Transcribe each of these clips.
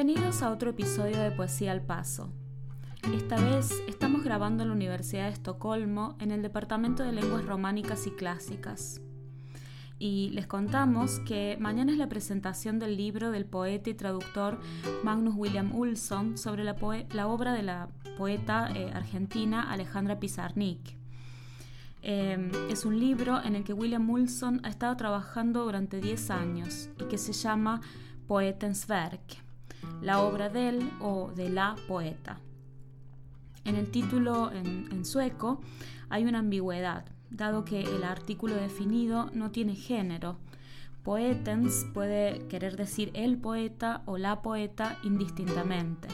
Bienvenidos a otro episodio de Poesía al Paso. Esta vez estamos grabando en la Universidad de Estocolmo en el Departamento de Lenguas Románicas y Clásicas. Y les contamos que mañana es la presentación del libro del poeta y traductor Magnus William Ulsson sobre la, obra de la poeta eh, argentina Alejandra Pizarnik. Em, es un libro en el que William Ulsson ha estado trabajando durante 10 años y que se llama Poetens Werk la obra del o de la poeta. En el título en, sueco hay una ambigüedad, dado que el artículo definido no tiene género. Poetens puede querer decir el poeta o la poeta indistintamente.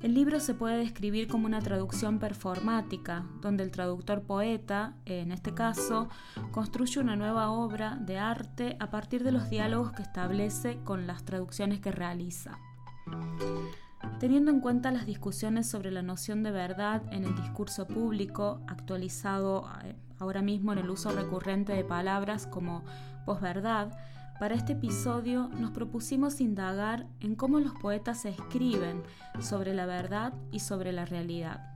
El libro se puede describir como una traducción performática, donde el traductor poeta, en este caso, construye una nueva obra de arte a partir de los diálogos que establece con las traducciones que realiza. Teniendo en cuenta las discusiones sobre la noción de verdad en el discurso público, actualizado eh, ahora mismo en el uso recurrente de palabras como posverdad, para este episodio nos propusimos indagar en cómo los poetas escriben sobre la verdad y sobre la realidad.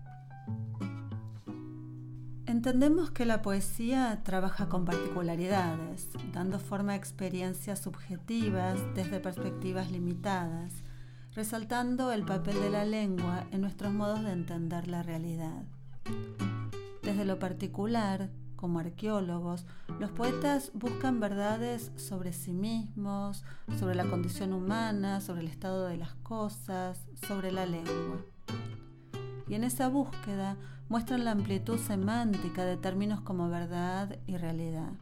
Entendemos que la poesía trabaja con particularidades, dando forma a experiencias subjetivas desde perspectivas limitadas, resaltando el papel de la lengua en nuestros modos de entender la realidad. Desde lo particular, como arqueólogos, los poetas buscan verdades sobre sí mismos, sobre la condición humana, sobre el estado de las cosas, sobre la lengua. Y en esa búsqueda muestran la amplitud semántica de términos como verdad y realidad.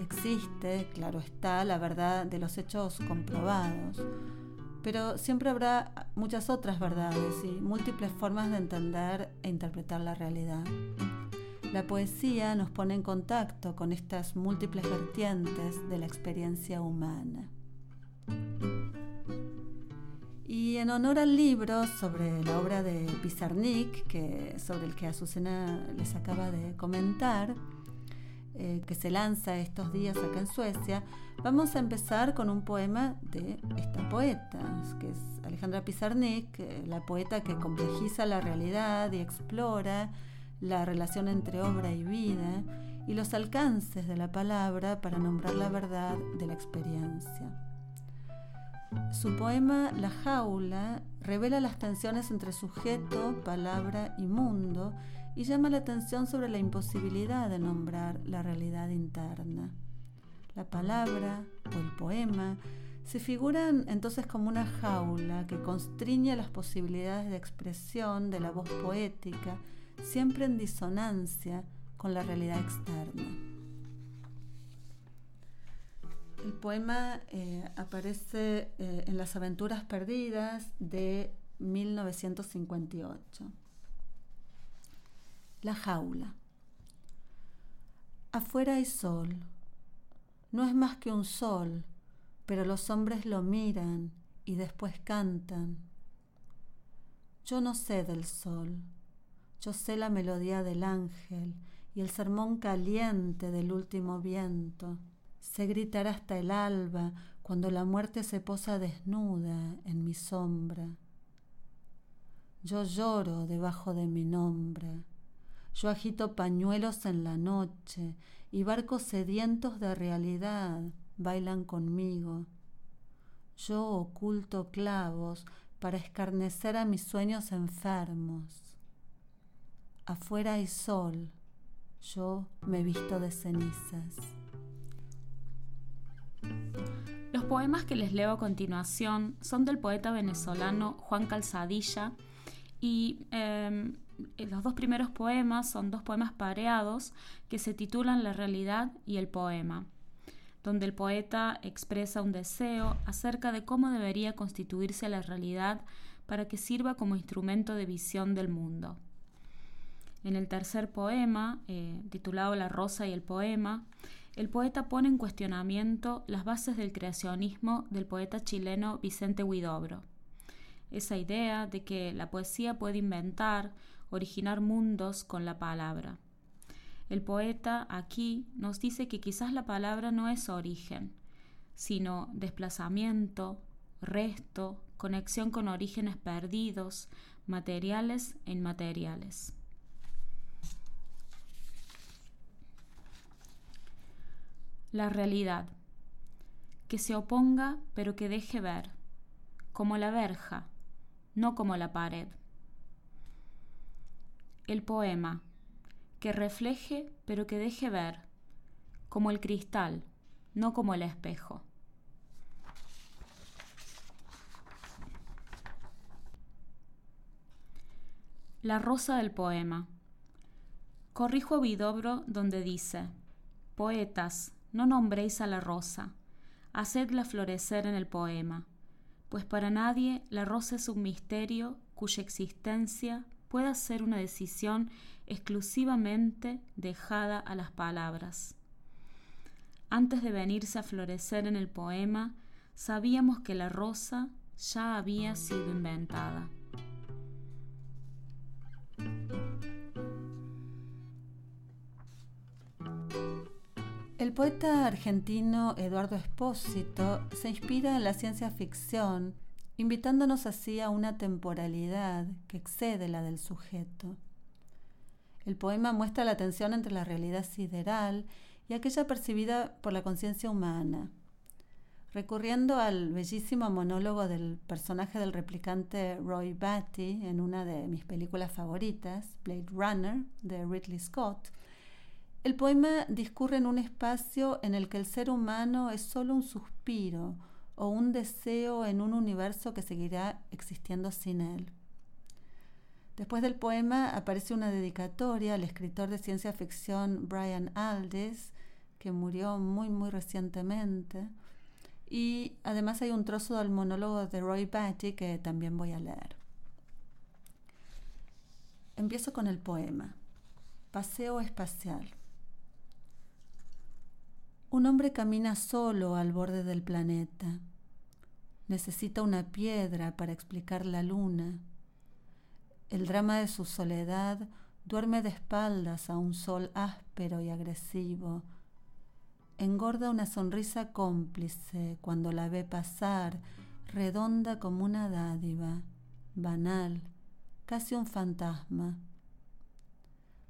Existe, claro está, la verdad de los hechos comprobados, pero siempre habrá muchas otras verdades y múltiples formas de entender e interpretar la realidad. La poesía nos pone en contacto con estas múltiples vertientes de la experiencia humana. Y en honor al libro sobre la obra de Pizarnik, que, sobre el que Azucena les acaba de comentar, eh, que se lanza estos días acá en Suecia, vamos a empezar con un poema de esta poeta, que es Alejandra Pizarnik, eh, la poeta que complejiza la realidad y explora la relación entre obra y vida y los alcances de la palabra para nombrar la verdad de la experiencia. Su poema La jaula revela las tensiones entre sujeto, palabra y mundo y llama la atención sobre la imposibilidad de nombrar la realidad interna. La palabra o el poema se figuran entonces como una jaula que constriñe las posibilidades de expresión de la voz poética siempre en disonancia con la realidad externa. El poema eh, aparece eh, en Las Aventuras Perdidas de 1958. La jaula. Afuera hay sol. No es más que un sol, pero los hombres lo miran y después cantan. Yo no sé del sol yo sé la melodía del ángel y el sermón caliente del último viento. Sé gritar hasta el alba cuando la muerte se posa desnuda en mi sombra. Yo lloro debajo de mi nombre. Yo agito pañuelos en la noche y barcos sedientos de realidad bailan conmigo. Yo oculto clavos para escarnecer a mis sueños enfermos. Afuera hay sol, yo me visto de cenizas. Los poemas que les leo a continuación son del poeta venezolano Juan Calzadilla y em, los dos primeros poemas son dos poemas pareados que se titulan La realidad y el poema, donde el poeta expresa un deseo acerca de cómo debería constituirse la realidad para que sirva como instrumento de visión del mundo. En el tercer poema, eh, titulado La rosa y el poema, el poeta pone en cuestionamiento las bases del creacionismo del poeta chileno Vicente Huidobro. Esa idea de que la poesía puede inventar, originar mundos con la palabra. El poeta aquí nos dice que quizás la palabra no es origen, sino desplazamiento, resto, conexión con orígenes perdidos, materiales e inmateriales. La realidad, que se oponga pero que deje ver, como la verja, no como la pared. El poema, que refleje pero que deje ver, como el cristal, no como el espejo. La rosa del poema. Corrijo a Vidobro donde dice, Poetas, no nombréis a la rosa, hacedla florecer en el poema, pues para nadie la rosa es un misterio cuya existencia pueda ser una decisión exclusivamente dejada a las palabras. Antes de venirse a florecer en el poema, sabíamos que la rosa ya había sido inventada. Poeta argentino Eduardo Espósito se inspira en la ciencia ficción, invitándonos así a una temporalidad que excede la del sujeto. El poema muestra la tensión entre la realidad sideral y aquella percibida por la conciencia humana. Recurriendo al bellísimo monólogo del personaje del replicante Roy Batty en una de mis películas favoritas, Blade Runner, de Ridley Scott, el poema discurre en un espacio en el que el ser humano es solo un suspiro o un deseo en un universo que seguirá existiendo sin él. Después del poema aparece una dedicatoria al escritor de ciencia ficción Brian Aldiss, que murió muy muy recientemente, y además hay un trozo del monólogo de Roy Batty que también voy a leer. Empiezo con el poema. Paseo espacial. Un hombre camina solo al borde del planeta. Necesita una piedra para explicar la luna. El drama de su soledad duerme de espaldas a un sol áspero y agresivo. Engorda una sonrisa cómplice cuando la ve pasar, redonda como una dádiva, banal, casi un fantasma.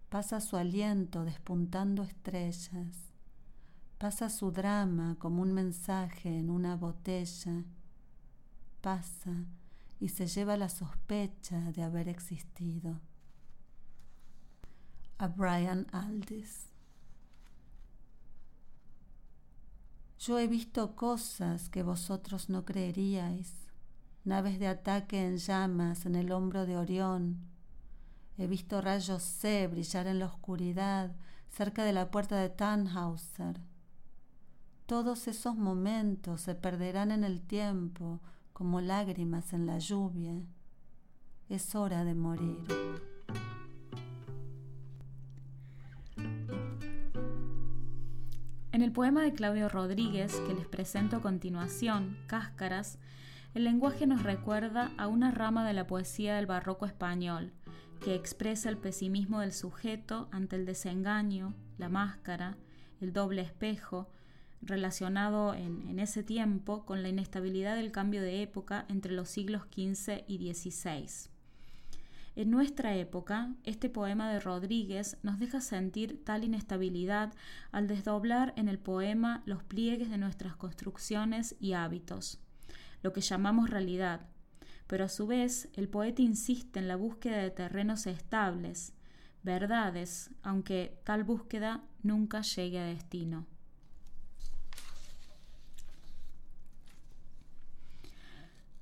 Pasa su aliento despuntando estrellas Pasa su drama como un mensaje en una botella. Pasa y se lleva la sospecha de haber existido. A Brian Aldis. Yo he visto cosas que vosotros no creeríais, naves de ataque en llamas en el hombro de Orión. He visto rayos C brillar en la oscuridad cerca de la puerta de Tannhauser todos esos momentos se perderán en el tiempo como lágrimas en la lluvia. Es hora de morir. En el poema de Claudio Rodríguez, que les presento a continuación, Cáscaras, el lenguaje nos recuerda a una rama de la poesía del barroco español, que expresa el pesimismo del sujeto ante el desengaño, la máscara, el doble espejo, relacionado en, ese tiempo con la inestabilidad del cambio de época entre los siglos XV y XVI. En nuestra época, este poema de Rodríguez nos deja sentir tal inestabilidad al desdoblar en el poema los pliegues de nuestras construcciones y hábitos, lo que llamamos realidad, pero a su vez el poeta insiste en la búsqueda de terrenos estables, verdades, aunque tal búsqueda nunca llegue a destino.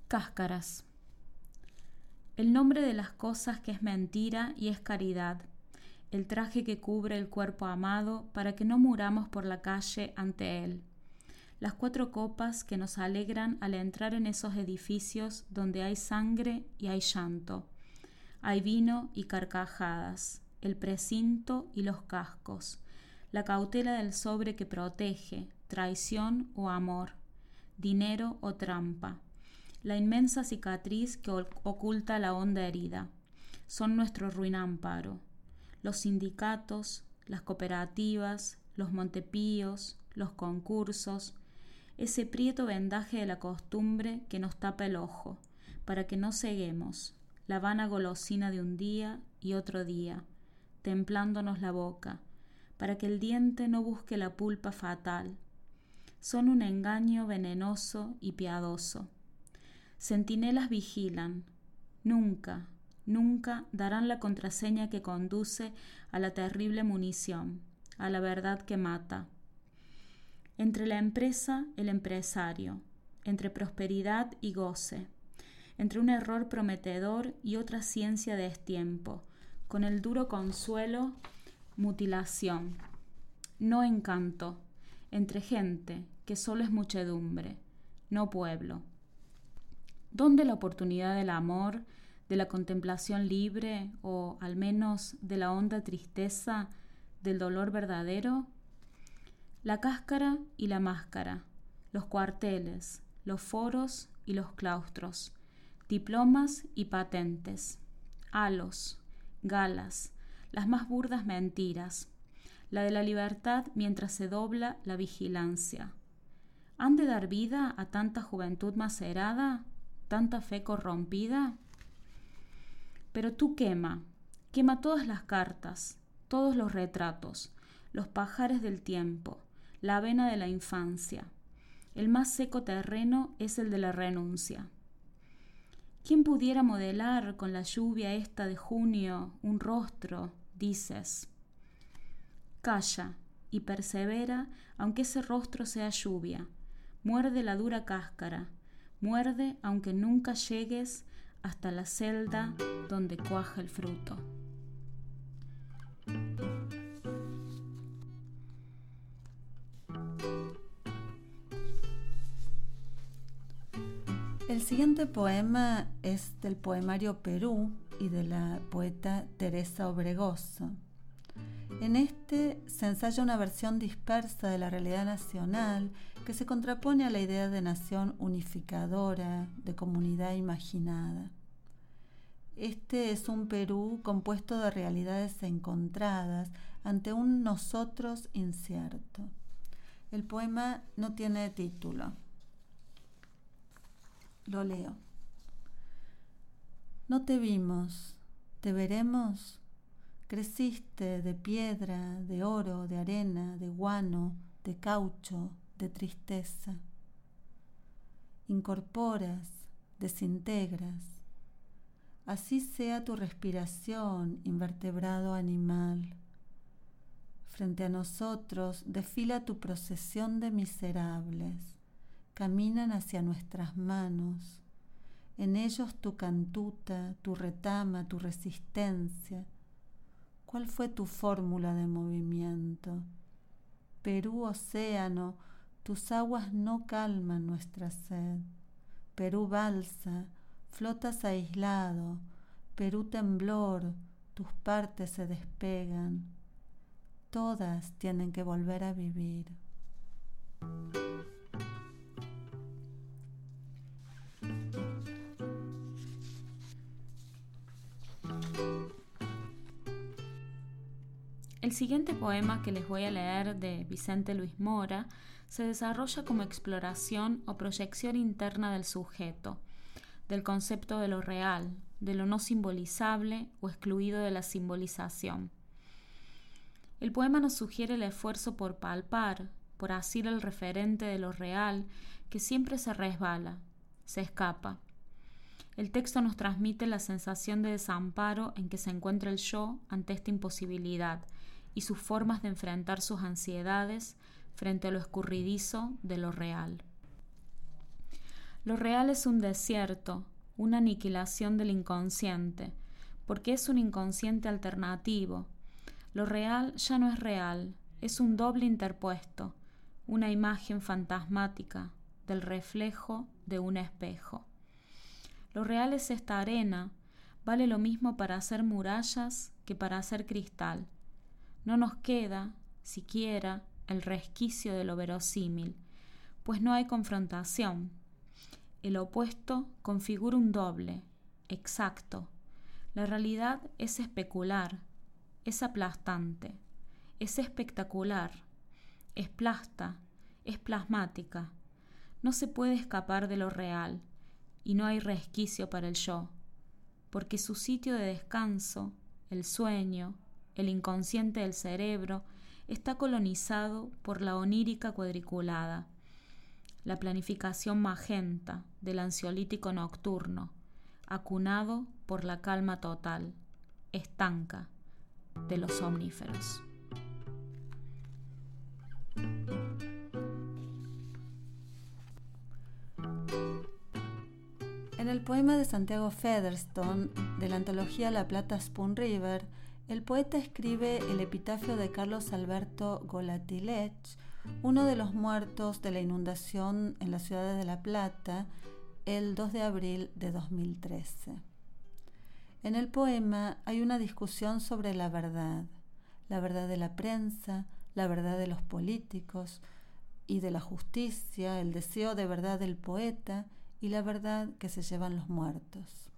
Cáscaras. El nombre de las cosas que es mentira y es caridad. El traje que cubre el cuerpo amado para que no muramos por la calle ante él. Las cuatro copas que nos alegran al entrar en esos edificios donde hay sangre y hay llanto. Hay vino y carcajadas, el precinto y los cascos, la cautela del sobre que protege, traición o amor, dinero o trampa la inmensa cicatriz que oculta la honda herida. Son nuestro ruin amparo. Los sindicatos, las cooperativas, los montepíos, los concursos, ese prieto vendaje de la costumbre que nos tapa el ojo, para que no ceguemos, la vana golosina de un día y otro día, templándonos la boca, para que el diente no busque la pulpa fatal. Son un engaño venenoso y piadoso. Centinelas vigilan. Nunca, nunca darán la contraseña que conduce a la terrible munición, a la verdad que mata. Entre la empresa, el empresario, entre prosperidad y goce, entre un error prometedor y otra ciencia de estiempo, con el duro consuelo, mutilación, no encanto, entre gente que solo es muchedumbre, no pueblo. ¿Dónde la oportunidad del amor, de la contemplación libre o al menos de la honda tristeza del dolor verdadero? La cáscara y la máscara, los cuarteles, los foros y los claustros, diplomas y patentes, halos, galas, las más burdas mentiras, la de la libertad mientras se dobla la vigilancia. ¿Han de dar vida a tanta juventud macerada, tanta fe corrompida? Pero tú quema, quema todas las cartas, todos los retratos, los pajares del tiempo, la avena de la infancia. El más seco terreno es el de la renuncia. ¿Quién pudiera modelar con la lluvia esta de junio un rostro? dices. Calla y persevera aunque ese rostro sea lluvia. Muerde la dura cáscara. Muerde aunque nunca llegues hasta la celda donde cuaja el fruto. El siguiente poema es del poemario Perú y de la poeta Teresa Obregoso. En este se ensaya una versión dispersa de la realidad nacional que se contrapone a la idea de nación unificadora, de comunidad imaginada. Este es un Perú compuesto de realidades encontradas ante un nosotros incierto. El poema no tiene título. Lo leo. No te vimos, te veremos. Creciste de piedra, de oro, de arena, de guano, de caucho, de tristeza. Incorporas, desintegras. Así sea tu respiración, invertebrado animal. Frente a nosotros desfila tu procesión de miserables caminan hacia nuestras manos. En ellos tu cantuta, tu retama, tu resistencia. ¿Cuál fue tu fórmula de movimiento? Perú océano, tus aguas no calman nuestra sed. Perú balsa, flotas aislado. Perú temblor, tus partes se despegan. Todas tienen que volver a vivir. El siguiente poema que les voy a leer de Vicente Luis Mora se desarrolla como exploración o proyección interna del sujeto, del concepto de lo real, de lo no simbolizable o excluido de la simbolización. El poema nos sugiere el esfuerzo por palpar, por asir el referente de lo real que siempre se resbala, se escapa. El texto nos transmite la sensación de desamparo en que se encuentra el yo ante esta imposibilidad y sus formas de enfrentar sus ansiedades frente a lo escurridizo de lo real. Lo real es un desierto, una aniquilación del inconsciente, porque es un inconsciente alternativo. Lo real ya no es real, es un doble interpuesto, una imagen fantasmática del reflejo de un espejo. Lo real es esta arena, vale lo mismo para hacer murallas que para hacer cristal, no nos queda, siquiera, el resquicio de lo verosímil, pues no hay confrontación. El opuesto configura un doble, exacto. La realidad es especular, es aplastante, es espectacular, es plasta, es plasmática. no se puede escapar de lo real y no hay resquicio para el yo, porque su sitio de descanso, el sueño, el inconsciente del cerebro, está colonizado por la onírica cuadriculada, la planificación magenta del ansiolítico nocturno, acunado por la calma total, estanca de los somníferos. En el poema de Santiago Featherstone de la antología La Plata Spoon River, el poeta escribe el epitafio de Carlos Alberto Golatilech, uno de los muertos de la inundación en la ciudad de La Plata el 2 de abril de 2013. En el poema hay una discusión sobre la verdad, la verdad de la prensa, la verdad de los políticos y de la justicia, el deseo de verdad del poeta y la verdad que se llevan los muertos.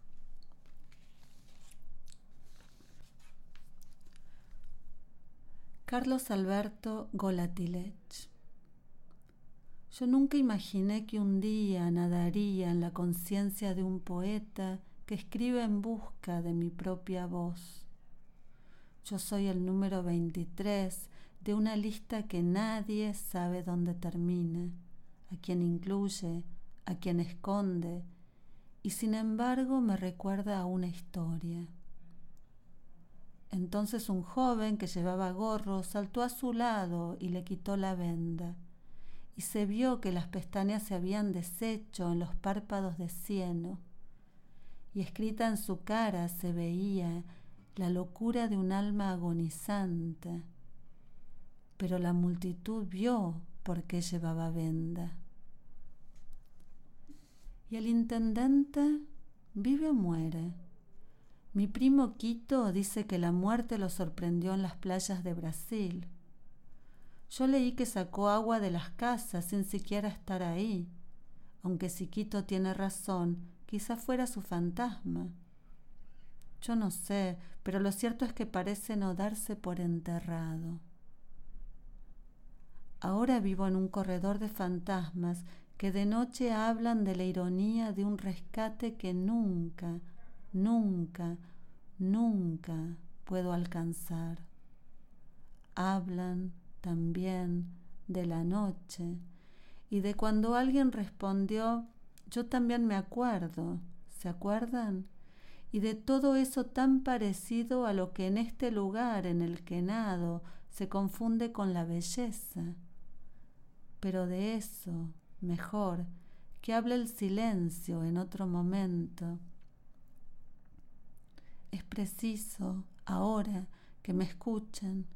Carlos Alberto Golatilech. Yo nunca imaginé que un día nadaría en la conciencia de un poeta que escribe en busca de mi propia voz. Yo soy el número 23 de una lista que nadie sabe dónde termina, a quien incluye, a quien esconde, y sin embargo me recuerda a una historia. Entonces un joven que llevaba gorro saltó a su lado y le quitó la venda, y se vio que las pestañas se habían deshecho en los párpados de cieno, y escrita en su cara se veía la locura de un alma agonizante. Pero la multitud vio por qué llevaba venda. ¿Y el intendente vive o muere? Mi primo Quito dice que la muerte lo sorprendió en las playas de Brasil. Yo leí que sacó agua de las casas sin siquiera estar ahí, aunque si Quito tiene razón, quizá fuera su fantasma. Yo no sé, pero lo cierto es que parece no darse por enterrado. Ahora vivo en un corredor de fantasmas que de noche hablan de la ironía de un rescate que nunca, nunca, nunca puedo alcanzar. Hablan también de la noche y de cuando alguien respondió, yo también me acuerdo, ¿se acuerdan? Y de todo eso tan parecido a lo que en este lugar en el que nado se confunde con la belleza. Pero de eso, mejor, que hable el silencio en otro momento es preciso, ahora, que me escuchen.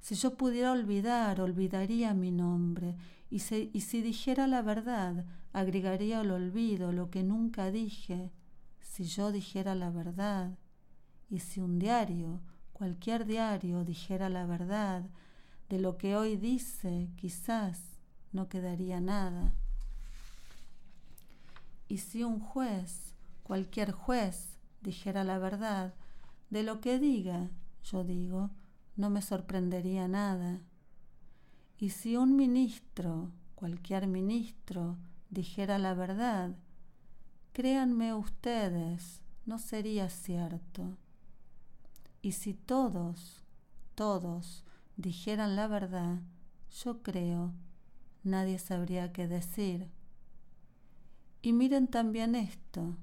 Si yo pudiera olvidar, olvidaría mi nombre, y, y si dijera la verdad, agregaría al olvido lo que nunca dije. Si yo dijera la verdad, y si un diario, cualquier diario, dijera la verdad, de lo que hoy dice, quizás no quedaría nada. Y si un juez, cualquier juez, dijera la verdad, de lo que diga, yo digo, no me sorprendería nada. Y si un ministro, cualquier ministro, dijera la verdad, créanme ustedes, no sería cierto. Y si todos, todos dijeran la verdad, yo creo, nadie sabría qué decir. Y miren también esto,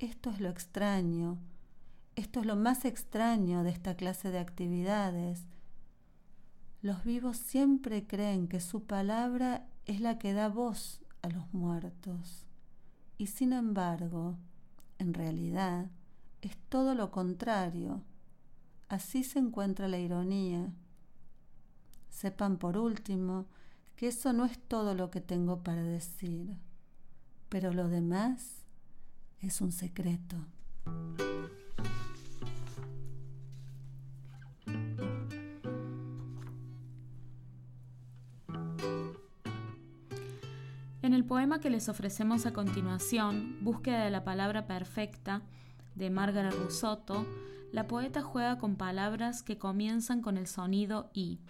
esto es lo extraño, esto es lo más extraño de esta clase de actividades. Los vivos siempre creen que su palabra es la que da voz a los muertos. Y sin embargo, en realidad, es todo lo contrario. Así se encuentra la ironía. Sepan por último que eso no es todo lo que tengo para decir, pero lo demás es un secreto. En el poema que les ofrecemos a continuación, Búsqueda de la palabra perfecta, de Margaret Rusotto, la poeta juega con palabras que comienzan con el sonido i,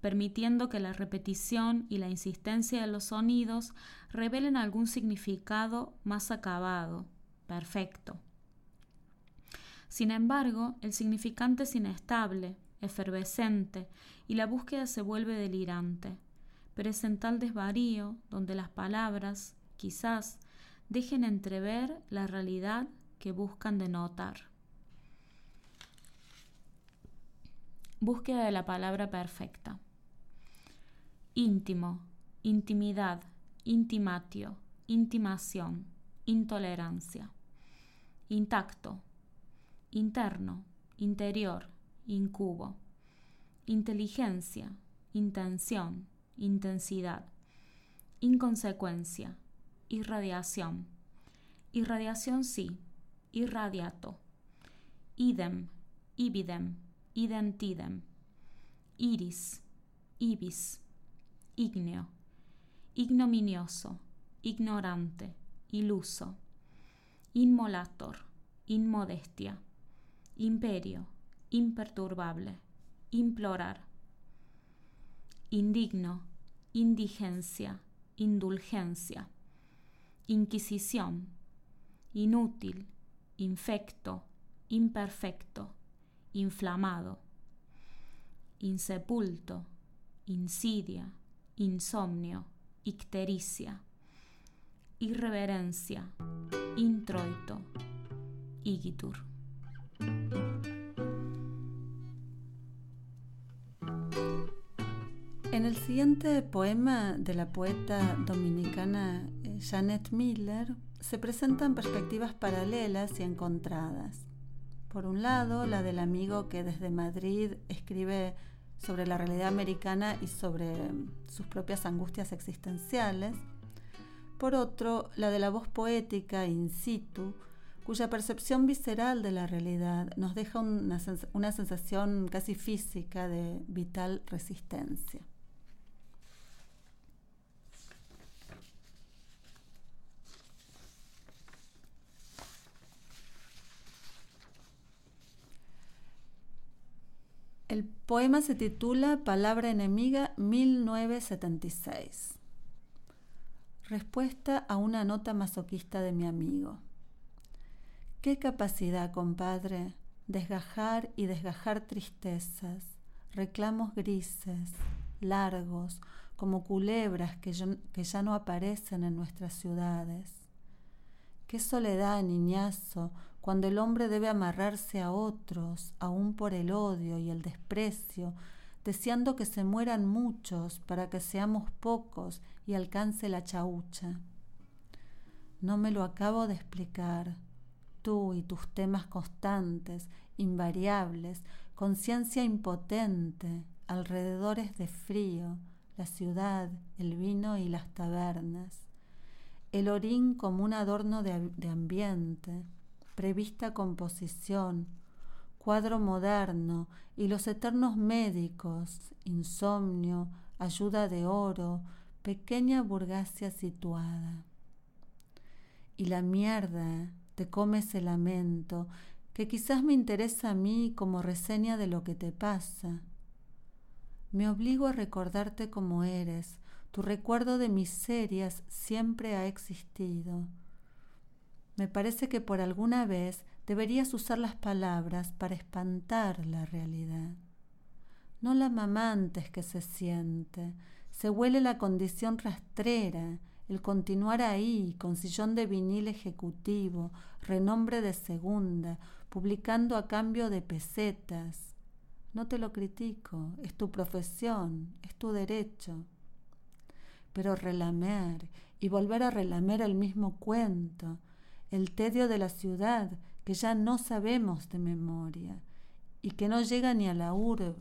permitiendo que la repetición y la insistencia de los sonidos revelen algún significado más acabado, perfecto. Sin embargo, el significante es inestable, efervescente, y la búsqueda se vuelve delirante. Pero es desvarío donde las palabras, quizás, dejen entrever la realidad que buscan denotar. Búsqueda de la palabra perfecta. Íntimo, intimidad, intimatio, intimación, intolerancia. Intacto, interno, interior, incubo. Inteligencia, intención, intensidad. Inconsecuencia, irradiación. Irradiación sí, irradiato. Idem, ibidem, identidem. Iris, ibis. Igneo, ignominioso, ignorante, iluso. Inmolator, inmodestia. Imperio, imperturbable, implorar. Indigno, indigencia, indulgencia. Inquisición, inútil, infecto, imperfecto, inflamado. Insepulto, insidia, insomnio, ictericia. Irreverencia, introito, igitur. En el siguiente poema de la poeta dominicana eh, Janet Miller se presentan perspectivas paralelas y encontradas. Por un lado, la del amigo que desde Madrid escribe sobre la realidad americana y sobre sus propias angustias existenciales. Por otro, la de la voz poética in situ, cuya percepción visceral de la realidad nos deja una, una sensación casi física de vital resistencia. El poema se titula Palabra enemiga 1976. Respuesta a una nota masoquista de mi amigo. Qué capacidad, compadre, desgajar y desgajar tristezas, reclamos grises, largos, como culebras que, ya no aparecen en nuestras ciudades. Qué soledad, niñazo, cuando el hombre debe amarrarse a otros, aún por el odio y el desprecio, deseando que se mueran muchos para que seamos pocos y alcance la chaucha. No me lo acabo de explicar. Tú y tus temas constantes, invariables, conciencia impotente, alrededores de frío, la ciudad, el vino y las tabernas. El orín como un adorno de, de ambiente, prevista composición, cuadro moderno y los eternos médicos, insomnio, ayuda de oro, pequeña burgacia situada. Y la mierda te come ese lamento que quizás me interesa a mí como reseña de lo que te pasa. Me obligo a recordarte como eres, tu recuerdo de miserias siempre ha existido me parece que por alguna vez deberías usar las palabras para espantar la realidad. No la mamantes que se siente, se huele la condición rastrera, el continuar ahí con sillón de vinil ejecutivo, renombre de segunda, publicando a cambio de pesetas. No te lo critico, es tu profesión, es tu derecho. Pero relamer y volver a relamer el mismo cuento, el tedio de la ciudad que ya no sabemos de memoria y que no llega ni a la urbe.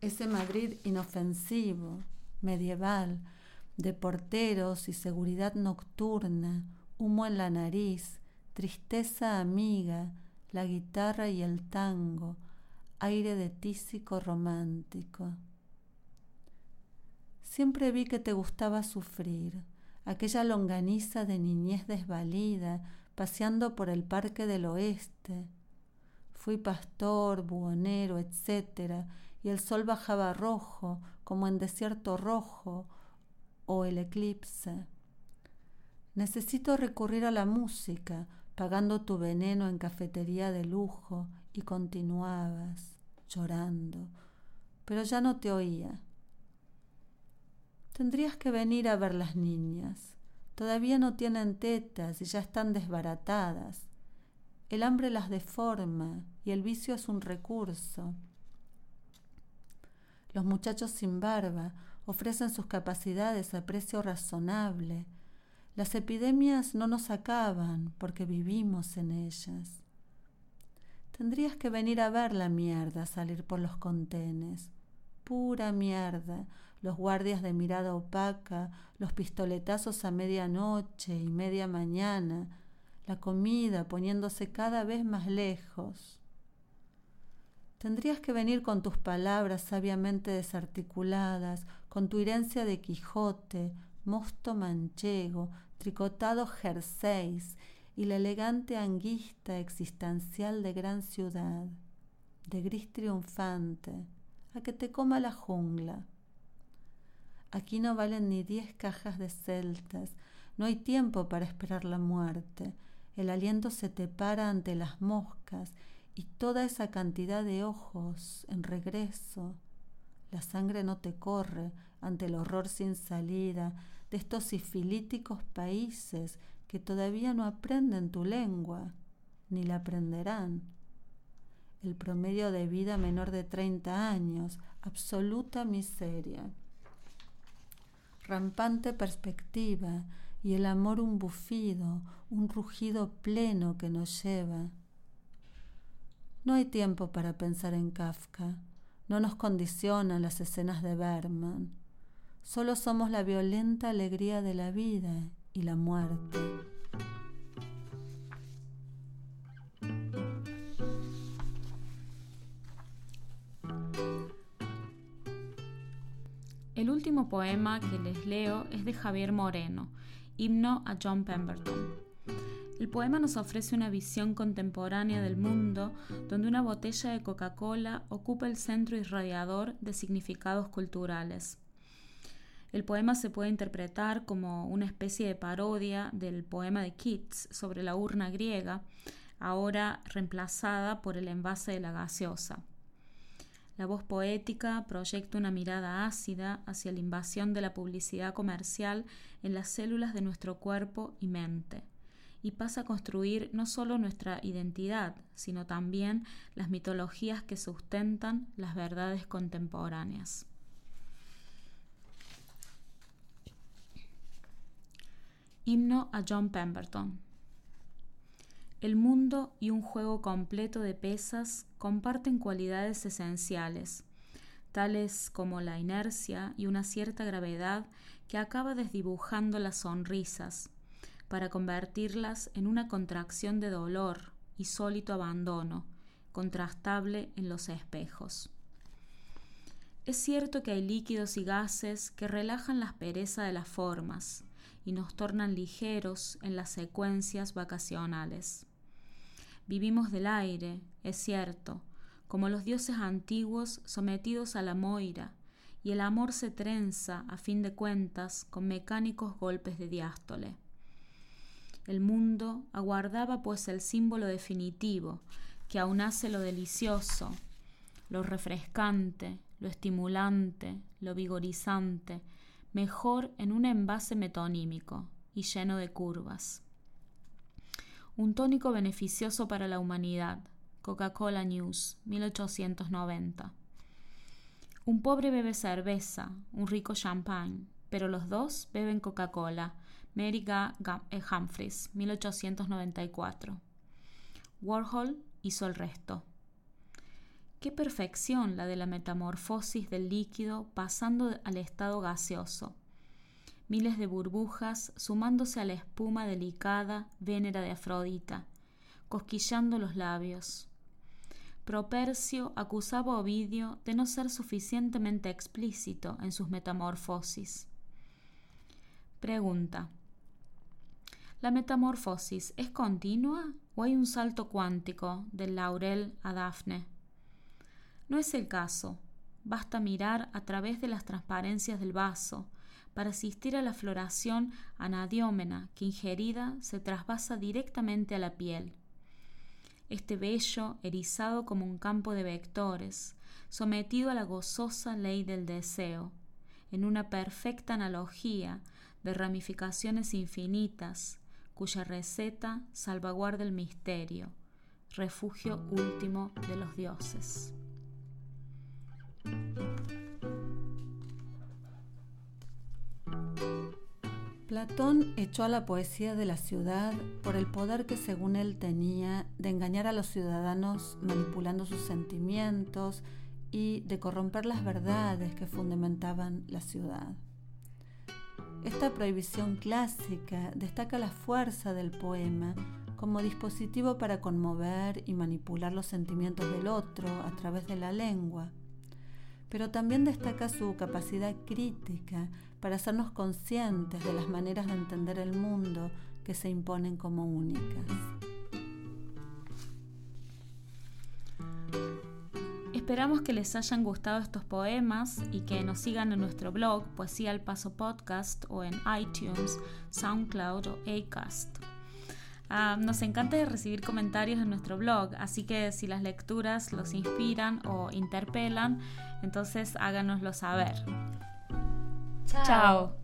Ese Madrid inofensivo, medieval, de porteros y seguridad nocturna, humo en la nariz, tristeza amiga, la guitarra y el tango, aire de tísico romántico. Siempre vi que te gustaba sufrir aquella longaniza de niñez desvalida, paseando por el parque del oeste. Fui pastor, buhonero, etc., y el sol bajaba rojo, como en desierto rojo o el eclipse. Necesito recurrir a la música, pagando tu veneno en cafetería de lujo, y continuabas, llorando, pero ya no te oía. Tendrías que venir a ver las niñas. Todavía no tienen tetas y ya están desbaratadas. El hambre las deforma y el vicio es un recurso. Los muchachos sin barba ofrecen sus capacidades a precio razonable. Las epidemias no nos acaban porque vivimos en ellas. Tendrías que venir a ver la mierda salir por los contenes. Pura mierda. Los guardias de mirada opaca, los pistoletazos a medianoche y media mañana, la comida poniéndose cada vez más lejos. Tendrías que venir con tus palabras sabiamente desarticuladas, con tu herencia de Quijote, mosto manchego, tricotado jerseys y la elegante anguista existencial de gran ciudad, de gris triunfante, a que te coma la jungla. Aquí no valen ni diez cajas de celtas, no hay tiempo para esperar la muerte, el aliento se te para ante las moscas y toda esa cantidad de ojos en regreso. La sangre no te corre ante el horror sin salida de estos sifilíticos países que todavía no aprenden tu lengua, ni la aprenderán. El promedio de vida menor de 30 años, absoluta miseria. Rampante perspectiva y el amor un bufido, un rugido pleno que nos lleva no hay tiempo para pensar en Kafka. No nos condicionan las escenas de Berman. Solo somos la violenta alegría de la vida y la muerte. El último poema que les leo es de Javier Moreno, Himno a John Pemberton. El poema nos ofrece una visión contemporánea del mundo donde una botella de Coca-Cola ocupa el centro irradiador de significados culturales. El poema se puede interpretar como una especie de parodia del poema de Keats sobre la urna griega, ahora reemplazada por el envase de la gaseosa. La voz poética proyecta una mirada ácida hacia la invasión de la publicidad comercial en las células de nuestro cuerpo y mente y pasa a construir no solo nuestra identidad, sino también las mitologías que sustentan las verdades contemporáneas. Himno a John Pemberton. El mundo y un juego completo de pesas comparten cualidades esenciales, tales como la inercia y una cierta gravedad que acaba desdibujando las sonrisas, para convertirlas en una contracción de dolor y sólido abandono, contrastable en los espejos. Es cierto que hay líquidos y gases que relajan la aspereza de las formas y nos tornan ligeros en las secuencias vacacionales. Vivimos del aire, es cierto, como los dioses antiguos sometidos a la moira, y el amor se trenza, a fin de cuentas, con mecánicos golpes de diástole. El mundo aguardaba pues el símbolo definitivo, que aunase lo delicioso, lo refrescante, lo estimulante, lo vigorizante, mejor en un envase metonímico y lleno de curvas. Un tónico beneficioso para la humanidad. Coca-Cola News, 1890. Un pobre bebe cerveza, un rico champagne, pero los dos beben Coca-Cola, Mary eh, Humphries, 1894. Warhol hizo el resto. Qué perfección la de la metamorfosis del líquido pasando al estado gaseoso. Miles de burbujas sumándose a la espuma delicada vénera de Afrodita, cosquillando los labios. Propercio acusaba a Ovidio de no ser suficientemente explícito en sus metamorfosis. Pregunta. ¿La metamorfosis es continua o hay un salto cuántico del laurel a Dafne? No es el caso. basta mirar a través de las transparencias del vaso para asistir a la floración anadiómena que ingerida se trasvasa directamente a la piel. Este vello erizado como un campo de vectores, sometido a la gozosa ley del deseo, en una perfecta analogía de ramificaciones infinitas, cuya receta salvaguarda el misterio, refugio último de los dioses. Platón echó a la poesía de la ciudad por el poder que según él tenía de engañar a los ciudadanos manipulando sus sentimientos y de corromper las verdades que fundamentaban la ciudad. Esta prohibición clásica destaca la fuerza del poema como dispositivo para conmover y manipular los sentimientos del otro a través de la lengua, pero también destaca su capacidad crítica para hacernos conscientes de las maneras de entender el mundo que se imponen como únicas. Esperamos que les hayan gustado estos poemas y que nos sigan en nuestro blog Poesía al Paso Podcast o en iTunes, SoundCloud o Acast. Ah, nos encanta recibir comentarios en nuestro blog, así que si las lecturas los inspiran o interpelan, entonces háganoslo saber. Chao.